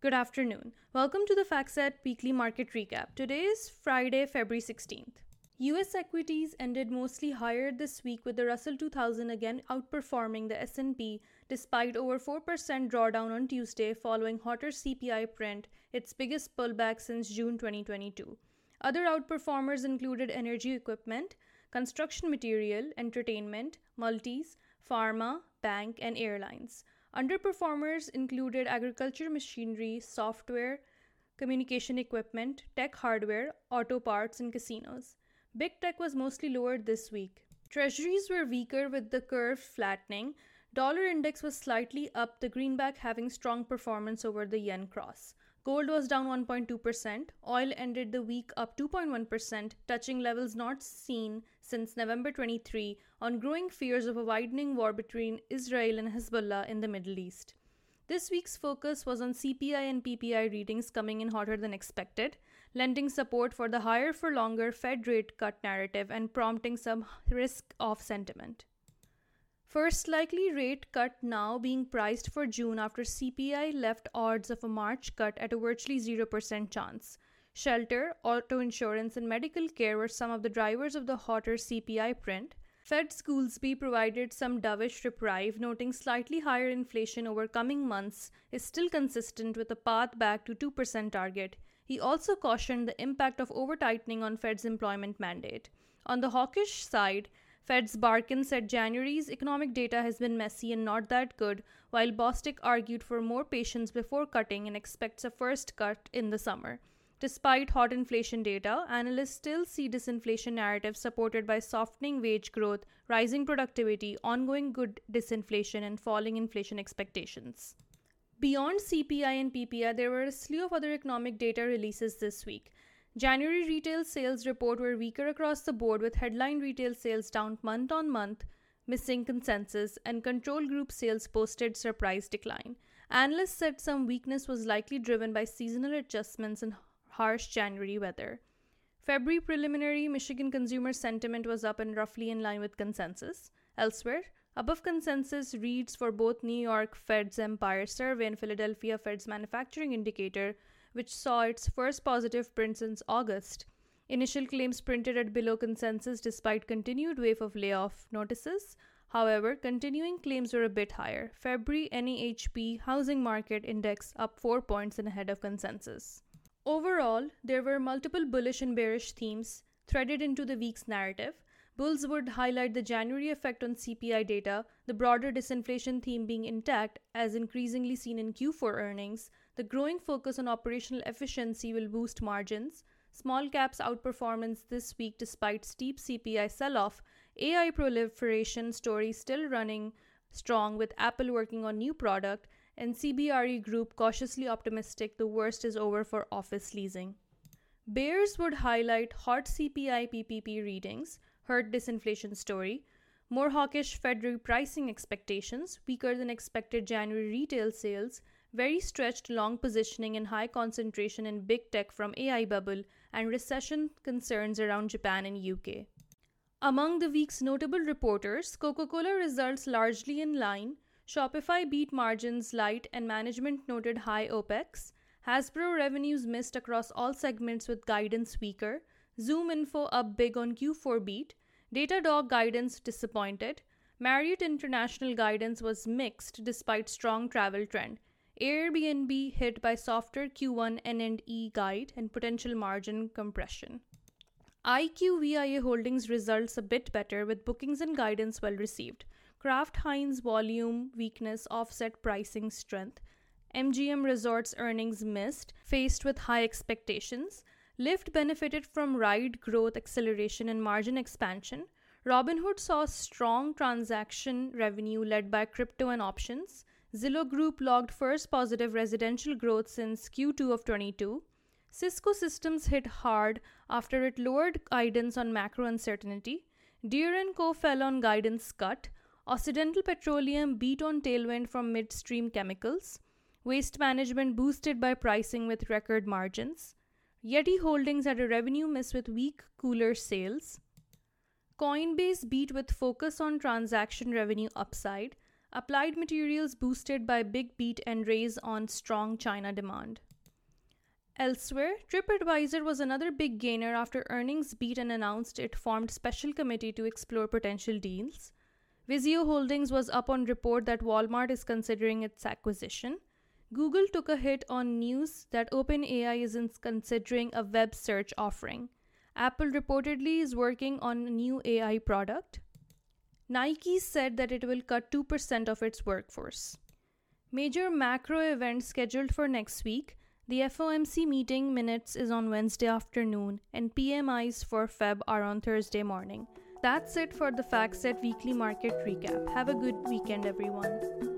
Good afternoon. Welcome to the FactSet Weekly Market Recap. Today is Friday, February 16th. US equities ended mostly higher this week with the Russell 2000 again outperforming the S&P despite over 4% drawdown on Tuesday following hotter CPI print, its biggest pullback since June 2022. Other outperformers included energy equipment, construction material, entertainment, multis, pharma, bank, and airlines. Underperformers included agriculture machinery, software, communication equipment, tech hardware, auto parts, and casinos. Big tech was mostly lower this week. Treasuries were weaker with the curve flattening. Dollar index was slightly up, the greenback having strong performance over the yen cross. Gold was down 1.2%. Oil ended the week up 2.1%, touching levels not seen since November 23 on growing fears of a widening war between Israel and Hezbollah in the Middle East. This week's focus was on CPI and PPI readings coming in hotter than expected, lending support for the higher for longer Fed rate cut narrative and prompting some risk off sentiment. First likely rate cut now being priced for June after CPI left odds of a March cut at a virtually 0% chance. Shelter, auto insurance, and medical care were some of the drivers of the hotter CPI print. Fed Goolsbee provided some dovish reprieve, noting slightly higher inflation over coming months is still consistent with a path back to 2% target. He also cautioned the impact of over tightening on Fed's employment mandate. On the hawkish side, Fed's Barkin said January's economic data has been messy and not that good, while Bostic argued for more patience before cutting and expects a first cut in the summer. Despite hot inflation data, analysts still see disinflation narratives supported by softening wage growth, rising productivity, ongoing good disinflation, and falling inflation expectations. Beyond CPI and PPI, there were a slew of other economic data releases this week. January retail sales report were weaker across the board with headline retail sales down month on month, missing consensus, and control group sales posted surprise decline. Analysts said some weakness was likely driven by seasonal adjustments and harsh January weather. February preliminary Michigan consumer sentiment was up and roughly in line with consensus. Elsewhere, above consensus reads for both New York Fed's Empire Survey and Philadelphia Fed's Manufacturing Indicator which saw its first positive print since August. Initial claims printed at below consensus despite continued wave of layoff notices. However, continuing claims were a bit higher. February NAHB housing market index up 4 points and ahead of consensus. Overall, there were multiple bullish and bearish themes threaded into the week's narrative. Bulls would highlight the January effect on CPI data, the broader disinflation theme being intact, as increasingly seen in Q4 earnings, the growing focus on operational efficiency will boost margins. Small caps outperformance this week despite steep CPI sell off. AI proliferation story still running strong with Apple working on new product and CBRE Group cautiously optimistic the worst is over for office leasing. Bears would highlight hot CPI PPP readings, hurt disinflation story, more hawkish Fed repricing expectations, weaker than expected January retail sales, very stretched long positioning and high concentration in big tech from AI bubble, and recession concerns around Japan and UK. Among the week's notable reporters, Coca Cola results largely in line, Shopify beat margins light, and management noted high OPEX. Hasbro revenues missed across all segments with guidance weaker. ZoomInfo up big on Q4 beat. Datadog guidance disappointed. Marriott International guidance was mixed despite strong travel trend. Airbnb hit by softer Q1 N&E guide and potential margin compression. IQVIA Holdings results a bit better with bookings and guidance well received. Kraft Heinz volume weakness offset pricing strength. MGM Resorts earnings missed, faced with high expectations. Lyft benefited from ride growth acceleration and margin expansion. Robinhood saw strong transaction revenue led by crypto and options. Zillow Group logged first positive residential growth since Q2 of 22. Cisco Systems hit hard after it lowered guidance on macro uncertainty. Deere & Co fell on guidance cut. Occidental Petroleum beat on tailwind from midstream chemicals. Waste management boosted by pricing with record margins. Yeti Holdings had a revenue miss with weak cooler sales. Coinbase beat with focus on transaction revenue upside. Applied Materials boosted by big beat and raise on strong China demand. Elsewhere, TripAdvisor was another big gainer after earnings beat and announced it formed special committee to explore potential deals. Vizio Holdings was up on report that Walmart is considering its acquisition. Google took a hit on news that OpenAI isn't considering a web search offering. Apple reportedly is working on a new AI product. Nike said that it will cut 2% of its workforce. Major macro events scheduled for next week. The FOMC meeting minutes is on Wednesday afternoon, and PMIs for Feb are on Thursday morning. That's it for the FactSet Weekly Market Recap. Have a good weekend, everyone.